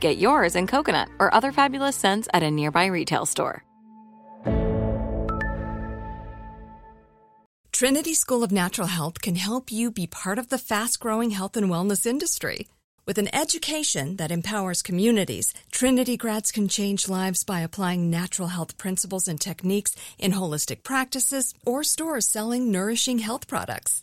Get yours in coconut or other fabulous scents at a nearby retail store. Trinity School of Natural Health can help you be part of the fast growing health and wellness industry. With an education that empowers communities, Trinity grads can change lives by applying natural health principles and techniques in holistic practices or stores selling nourishing health products.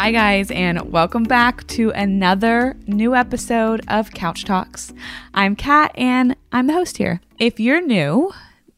Hi, guys, and welcome back to another new episode of Couch Talks. I'm Kat, and I'm the host here. If you're new,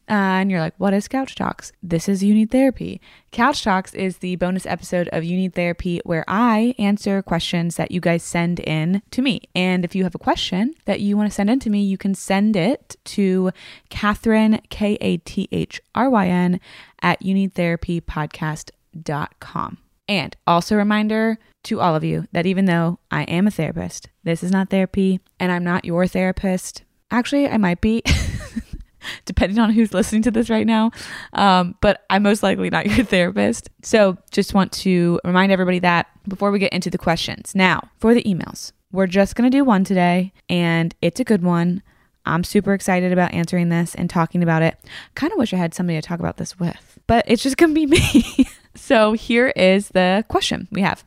uh, and you're like, what is Couch Talks? This is You Need Therapy. Couch Talks is the bonus episode of You Need Therapy where I answer questions that you guys send in to me. And if you have a question that you want to send in to me, you can send it to Kathryn, K A T H R Y N, at YouNeedTherapyPodcast.com. And also, a reminder to all of you that even though I am a therapist, this is not therapy and I'm not your therapist. Actually, I might be, depending on who's listening to this right now. Um, but I'm most likely not your therapist. So just want to remind everybody that before we get into the questions. Now, for the emails, we're just going to do one today and it's a good one. I'm super excited about answering this and talking about it. Kind of wish I had somebody to talk about this with, but it's just going to be me. So here is the question we have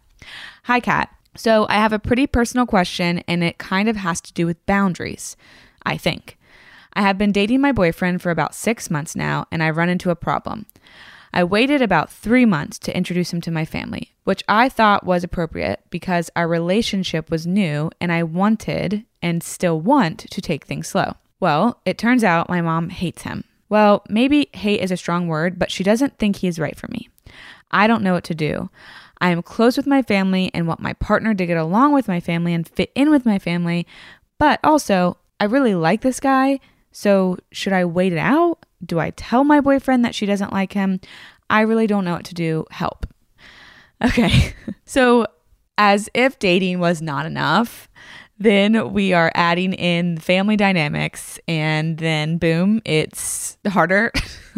Hi, Kat. So I have a pretty personal question and it kind of has to do with boundaries, I think. I have been dating my boyfriend for about six months now and I run into a problem. I waited about three months to introduce him to my family, which I thought was appropriate because our relationship was new and I wanted and still want to take things slow. Well, it turns out my mom hates him. Well, maybe hate is a strong word, but she doesn't think he is right for me. I don't know what to do. I am close with my family and want my partner to get along with my family and fit in with my family, but also, I really like this guy, so should I wait it out? Do I tell my boyfriend that she doesn't like him? I really don't know what to do. Help. Okay, so as if dating was not enough, then we are adding in family dynamics, and then boom, it's harder.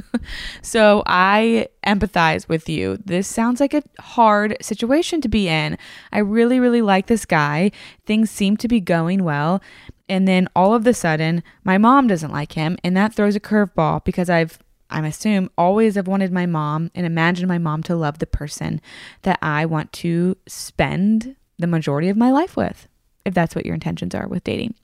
so I empathize with you. This sounds like a hard situation to be in. I really, really like this guy. Things seem to be going well. And then all of the sudden, my mom doesn't like him, and that throws a curveball because I've I'm assume always have wanted my mom and imagined my mom to love the person that I want to spend the majority of my life with, if that's what your intentions are with dating.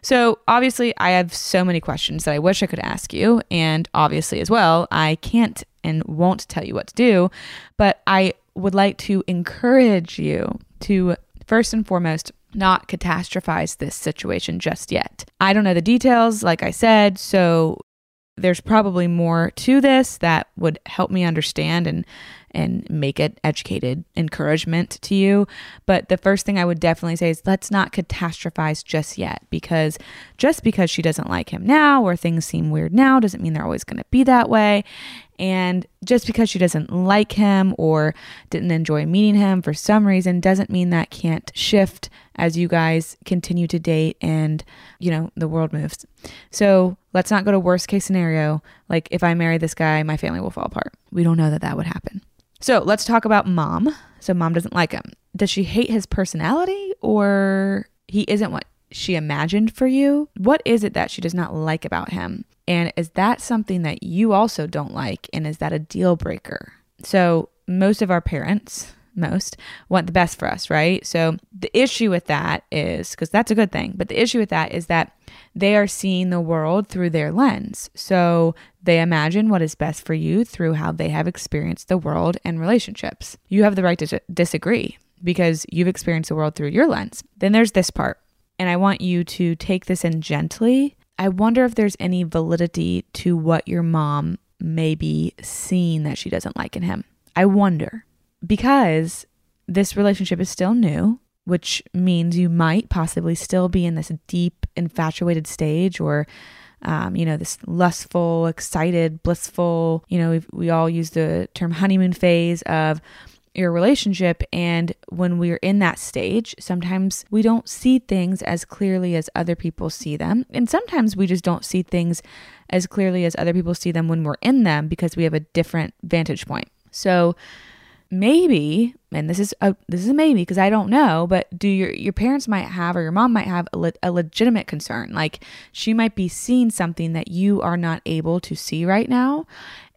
So, obviously, I have so many questions that I wish I could ask you. And obviously, as well, I can't and won't tell you what to do. But I would like to encourage you to, first and foremost, not catastrophize this situation just yet. I don't know the details, like I said, so there's probably more to this that would help me understand and and make it educated encouragement to you. But the first thing I would definitely say is let's not catastrophize just yet because just because she doesn't like him now or things seem weird now doesn't mean they're always going to be that way. And just because she doesn't like him or didn't enjoy meeting him for some reason doesn't mean that can't shift as you guys continue to date and, you know, the world moves. So let's not go to worst case scenario. Like if I marry this guy, my family will fall apart. We don't know that that would happen. So let's talk about mom. So mom doesn't like him. Does she hate his personality or he isn't what she imagined for you? What is it that she does not like about him? And is that something that you also don't like? And is that a deal breaker? So, most of our parents, most, want the best for us, right? So, the issue with that is because that's a good thing, but the issue with that is that they are seeing the world through their lens. So, they imagine what is best for you through how they have experienced the world and relationships. You have the right to disagree because you've experienced the world through your lens. Then there's this part, and I want you to take this in gently I wonder if there's any validity to what your mom may be seeing that she doesn't like in him. I wonder because this relationship is still new, which means you might possibly still be in this deep, infatuated stage or. Um, you know, this lustful, excited, blissful, you know, we all use the term honeymoon phase of your relationship. And when we're in that stage, sometimes we don't see things as clearly as other people see them. And sometimes we just don't see things as clearly as other people see them when we're in them because we have a different vantage point. So maybe, and this is a this is a maybe because I don't know, but do your your parents might have or your mom might have a, le- a legitimate concern. Like she might be seeing something that you are not able to see right now.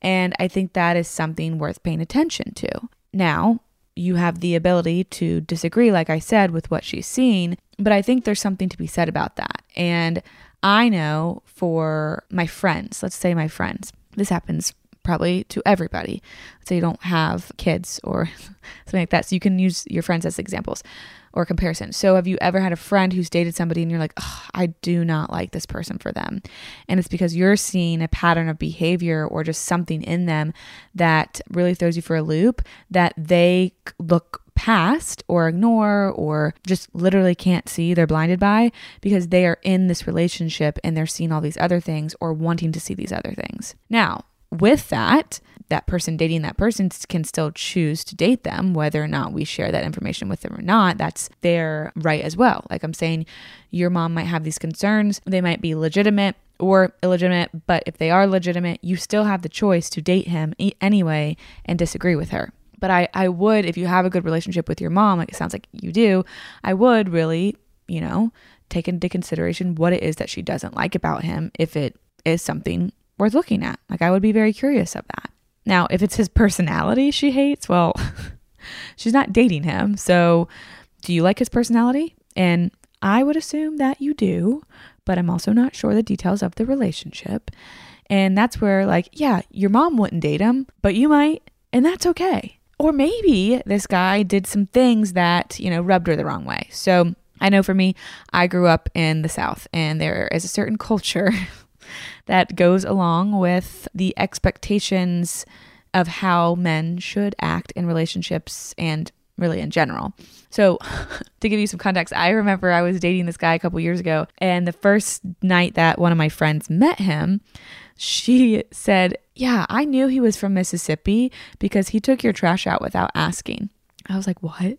And I think that is something worth paying attention to. Now, you have the ability to disagree, like I said, with what she's seen, but I think there's something to be said about that. And I know for my friends, let's say my friends, this happens probably to everybody. Let's say you don't have kids or something like that. So you can use your friends as examples or comparison. So have you ever had a friend who's dated somebody and you're like, oh, I do not like this person for them? And it's because you're seeing a pattern of behavior or just something in them that really throws you for a loop that they look past or ignore or just literally can't see, they're blinded by because they are in this relationship and they're seeing all these other things or wanting to see these other things. Now, with that, that person dating that person can still choose to date them, whether or not we share that information with them or not. That's their right as well. Like I'm saying, your mom might have these concerns, they might be legitimate or illegitimate, but if they are legitimate, you still have the choice to date him anyway and disagree with her. But I, I would, if you have a good relationship with your mom, like it sounds like you do, I would really, you know, take into consideration what it is that she doesn't like about him if it is something worth looking at. Like I would be very curious of that. Now, if it's his personality she hates, well, she's not dating him. So, do you like his personality? And I would assume that you do, but I'm also not sure the details of the relationship. And that's where, like, yeah, your mom wouldn't date him, but you might, and that's okay. Or maybe this guy did some things that, you know, rubbed her the wrong way. So, I know for me, I grew up in the South, and there is a certain culture that goes along with the expectations of how men should act in relationships and really in general. So, to give you some context, I remember I was dating this guy a couple years ago, and the first night that one of my friends met him, she said, Yeah, I knew he was from Mississippi because he took your trash out without asking. I was like, What?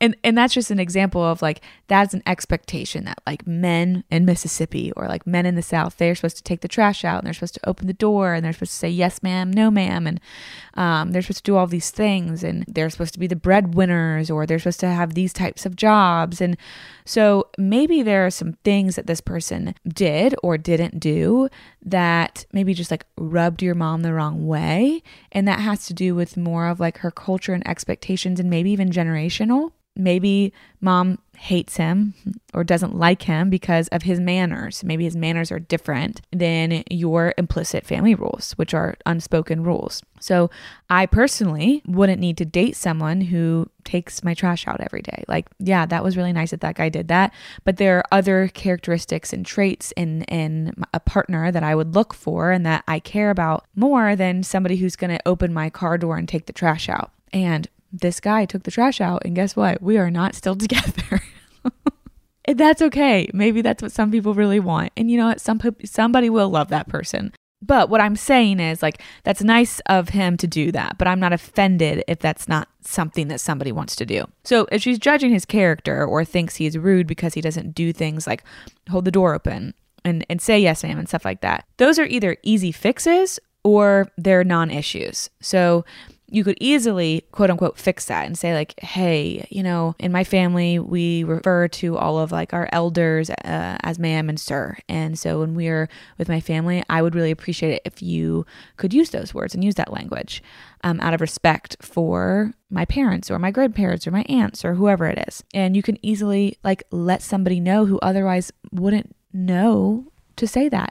And and that's just an example of like that's an expectation that like men in Mississippi or like men in the South they're supposed to take the trash out and they're supposed to open the door and they're supposed to say yes ma'am no ma'am and um, they're supposed to do all these things and they're supposed to be the breadwinners or they're supposed to have these types of jobs. And so maybe there are some things that this person did or didn't do that maybe just like rubbed your mom the wrong way and that has to do with more of like her culture and expectations and maybe even generational. Maybe mom hates him or doesn't like him because of his manners. Maybe his manners are different than your implicit family rules, which are unspoken rules. So, I personally wouldn't need to date someone who takes my trash out every day. Like, yeah, that was really nice that that guy did that, but there are other characteristics and traits in in a partner that I would look for and that I care about more than somebody who's going to open my car door and take the trash out. And this guy took the trash out, and guess what? We are not still together. and that's okay. Maybe that's what some people really want. And you know what? Some somebody will love that person. But what I'm saying is like that's nice of him to do that, but I'm not offended if that's not something that somebody wants to do. So if she's judging his character or thinks he's rude because he doesn't do things like hold the door open and, and say yes ma'am and stuff like that, those are either easy fixes or they're non issues. So you could easily quote unquote fix that and say like hey you know in my family we refer to all of like our elders uh, as ma'am and sir. And so when we're with my family i would really appreciate it if you could use those words and use that language um, out of respect for my parents or my grandparents or my aunts or whoever it is. And you can easily like let somebody know who otherwise wouldn't know to say that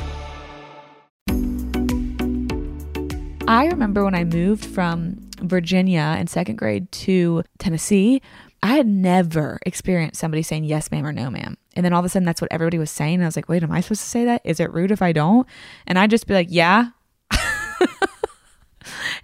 I remember when I moved from Virginia in second grade to Tennessee, I had never experienced somebody saying yes, ma'am, or no, ma'am. And then all of a sudden, that's what everybody was saying. And I was like, wait, am I supposed to say that? Is it rude if I don't? And I'd just be like, yeah.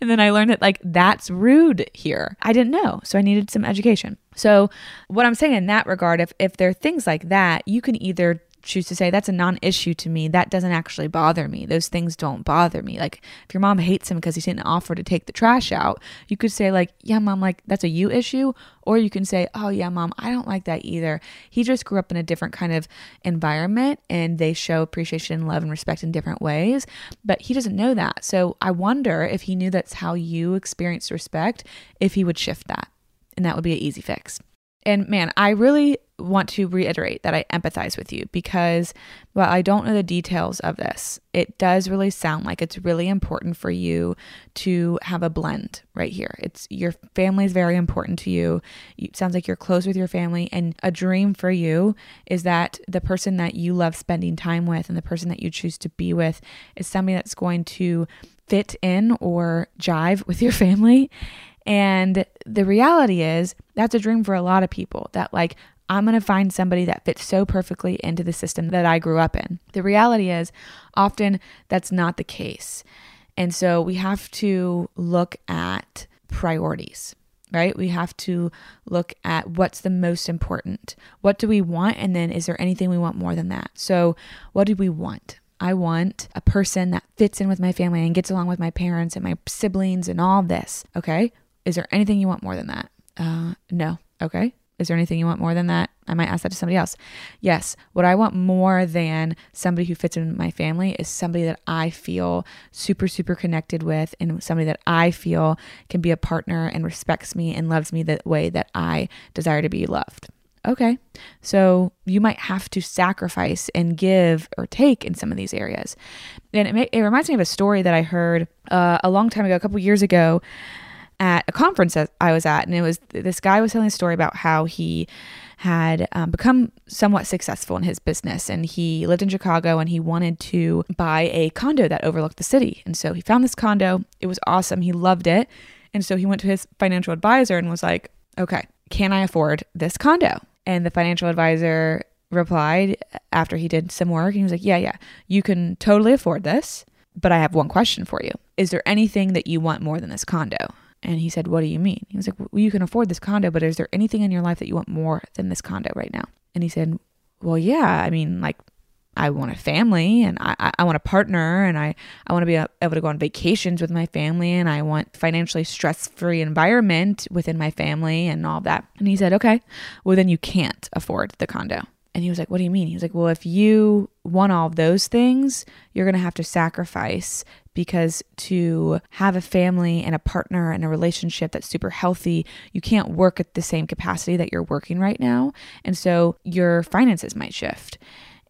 and then I learned that, like, that's rude here. I didn't know. So I needed some education. So, what I'm saying in that regard, if, if there are things like that, you can either choose to say that's a non-issue to me. That doesn't actually bother me. Those things don't bother me. Like if your mom hates him because he didn't offer to take the trash out you could say like yeah mom like that's a you issue. Or you can say oh yeah mom i don't like that either. He just grew up in a different kind of environment and they show appreciation and love and respect in different ways but he doesn't know that. So i wonder if he knew that's how you experience respect if he would shift that and that would be an easy fix. And man, I really want to reiterate that I empathize with you because while I don't know the details of this, it does really sound like it's really important for you to have a blend right here. It's your family is very important to you. It sounds like you're close with your family and a dream for you is that the person that you love spending time with and the person that you choose to be with is somebody that's going to fit in or jive with your family and the reality is, that's a dream for a lot of people that, like, I'm going to find somebody that fits so perfectly into the system that I grew up in. The reality is, often that's not the case. And so we have to look at priorities, right? We have to look at what's the most important. What do we want? And then is there anything we want more than that? So, what do we want? I want a person that fits in with my family and gets along with my parents and my siblings and all this. Okay. Is there anything you want more than that? Uh, no. Okay. Is there anything you want more than that? I might ask that to somebody else. Yes. What I want more than somebody who fits in my family is somebody that I feel super, super connected with and somebody that I feel can be a partner and respects me and loves me the way that I desire to be loved. okay, so you might have to sacrifice and give or take in some of these areas. And it, may, it reminds me of a story that I heard uh, a long time ago, a couple years ago, at a conference that I was at. And it was this guy was telling a story about how he had um, become somewhat successful in his business and he lived in Chicago and he wanted to buy a condo that overlooked the city. And so he found this condo. It was awesome. He loved it. And so he went to his financial advisor and was like, okay, can I afford this condo? And the financial advisor replied after he did some work and he was like, yeah, yeah, you can totally afford this. But I have one question for you. Is there anything that you want more than this condo? And he said, What do you mean? He was like, Well, you can afford this condo, but is there anything in your life that you want more than this condo right now? And he said, Well, yeah. I mean, like, I want a family and I, I want a partner and I, I want to be able to go on vacations with my family and I want financially stress free environment within my family and all that. And he said, okay, well, then you can't afford the condo. And he was like, What do you mean? He was like, Well, if you want all of those things, you're going to have to sacrifice because to have a family and a partner and a relationship that's super healthy, you can't work at the same capacity that you're working right now. And so your finances might shift.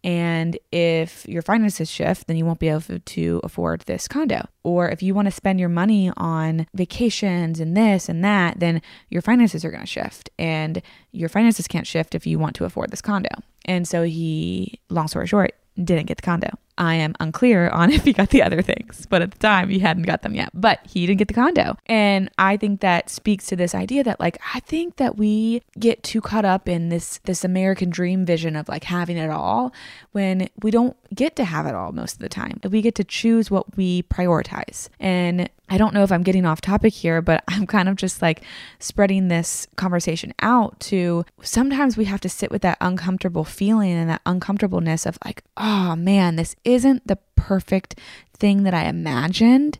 And if your finances shift, then you won't be able to afford this condo. Or if you want to spend your money on vacations and this and that, then your finances are going to shift. And your finances can't shift if you want to afford this condo. And so he, long story short, didn't get the condo. I am unclear on if he got the other things, but at the time he hadn't got them yet. But he didn't get the condo. And I think that speaks to this idea that like I think that we get too caught up in this this American dream vision of like having it all when we don't get to have it all most of the time. We get to choose what we prioritize. And I don't know if I'm getting off topic here, but I'm kind of just like spreading this conversation out to sometimes we have to sit with that uncomfortable feeling and that uncomfortableness of like, oh man, this isn't the perfect thing that I imagined.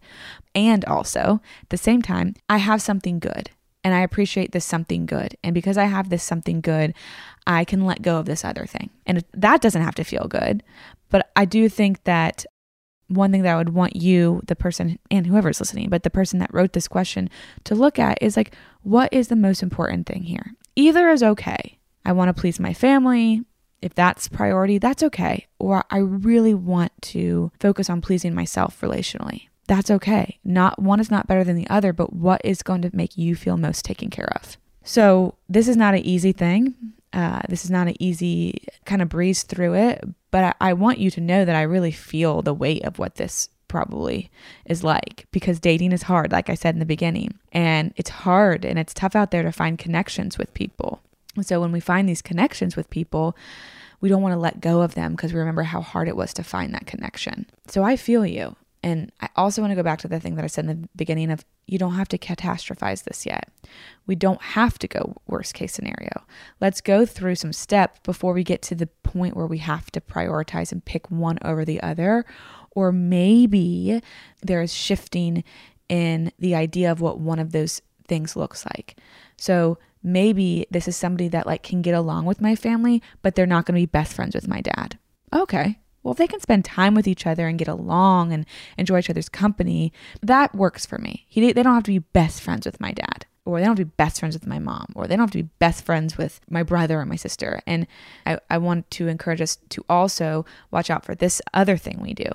And also, at the same time, I have something good and I appreciate this something good. And because I have this something good, I can let go of this other thing. And that doesn't have to feel good. But I do think that one thing that I would want you, the person and whoever's listening, but the person that wrote this question to look at is like, what is the most important thing here? Either is okay. I want to please my family. If that's priority, that's okay. Or I really want to focus on pleasing myself relationally. That's okay. Not one is not better than the other, but what is going to make you feel most taken care of? So, this is not an easy thing. Uh, this is not an easy kind of breeze through it, but I, I want you to know that I really feel the weight of what this probably is like because dating is hard, like I said in the beginning. And it's hard and it's tough out there to find connections with people. So when we find these connections with people, we don't want to let go of them because we remember how hard it was to find that connection. So I feel you. And I also want to go back to the thing that I said in the beginning of you don't have to catastrophize this yet. We don't have to go worst case scenario. Let's go through some steps before we get to the point where we have to prioritize and pick one over the other. Or maybe there is shifting in the idea of what one of those things looks like. So maybe this is somebody that like can get along with my family, but they're not going to be best friends with my dad. Okay, well, if they can spend time with each other and get along and enjoy each other's company, that works for me. He, they don't have to be best friends with my dad, or they don't have to be best friends with my mom, or they don't have to be best friends with my brother or my sister. And I, I want to encourage us to also watch out for this other thing we do.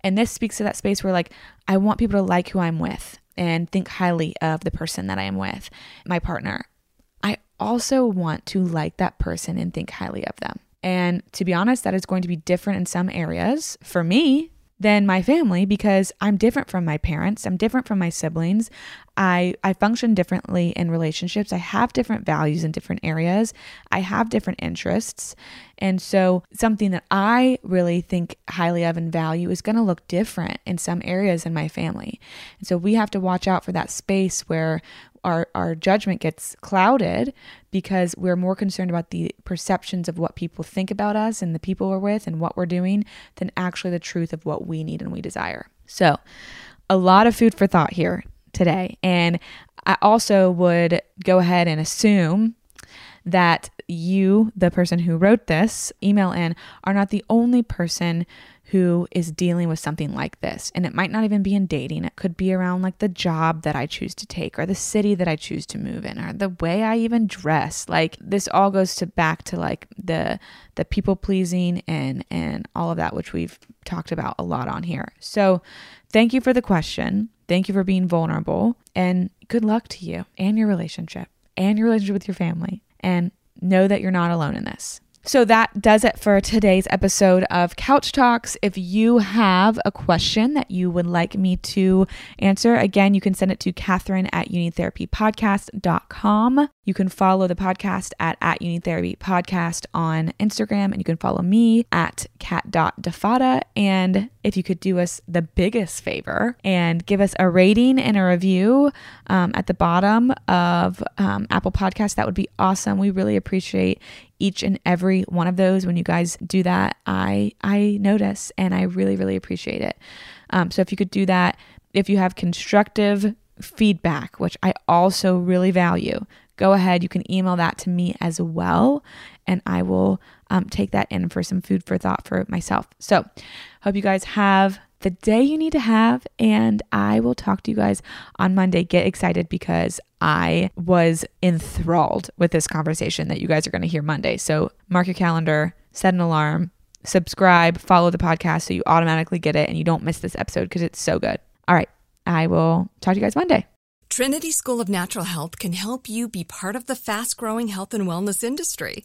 And this speaks to that space where, like, I want people to like who I'm with and think highly of the person that I am with, my partner. I also want to like that person and think highly of them. And to be honest, that is going to be different in some areas for me than my family because I'm different from my parents. I'm different from my siblings. I, I function differently in relationships. I have different values in different areas. I have different interests. And so, something that I really think highly of and value is going to look different in some areas in my family. And so, we have to watch out for that space where our, our judgment gets clouded because we're more concerned about the perceptions of what people think about us and the people we're with and what we're doing than actually the truth of what we need and we desire. So, a lot of food for thought here today. And I also would go ahead and assume that you, the person who wrote this email in, are not the only person who is dealing with something like this. And it might not even be in dating, it could be around like the job that I choose to take or the city that I choose to move in or the way I even dress. Like this all goes to back to like the the people pleasing and and all of that which we've talked about a lot on here. So, thank you for the question. Thank you for being vulnerable and good luck to you and your relationship and your relationship with your family. And know that you're not alone in this. So that does it for today's episode of Couch Talks. If you have a question that you would like me to answer, again, you can send it to Kathryn at YouNeedTherapyPodcast.com. You can follow the podcast at, at You Need Therapy Podcast on Instagram, and you can follow me at cat.defada. And if you could do us the biggest favor and give us a rating and a review um, at the bottom of um, Apple Podcasts, that would be awesome. We really appreciate each and every one of those. When you guys do that i i notice and i really really appreciate it. Um, so if you could do that if you have constructive feedback which i also really value go ahead. You can email that to me as well and i will um, take that in for some food for thought for myself. So hope you guys have the day you need to have. And I will talk to you guys on Monday. Get excited because I was enthralled with this conversation that you guys are going to hear Monday. So mark your calendar, set an alarm, subscribe, follow the podcast so you automatically get it and you don't miss this episode because it's so good. All right. I will talk to you guys Monday. Trinity School of Natural Health can help you be part of the fast growing health and wellness industry.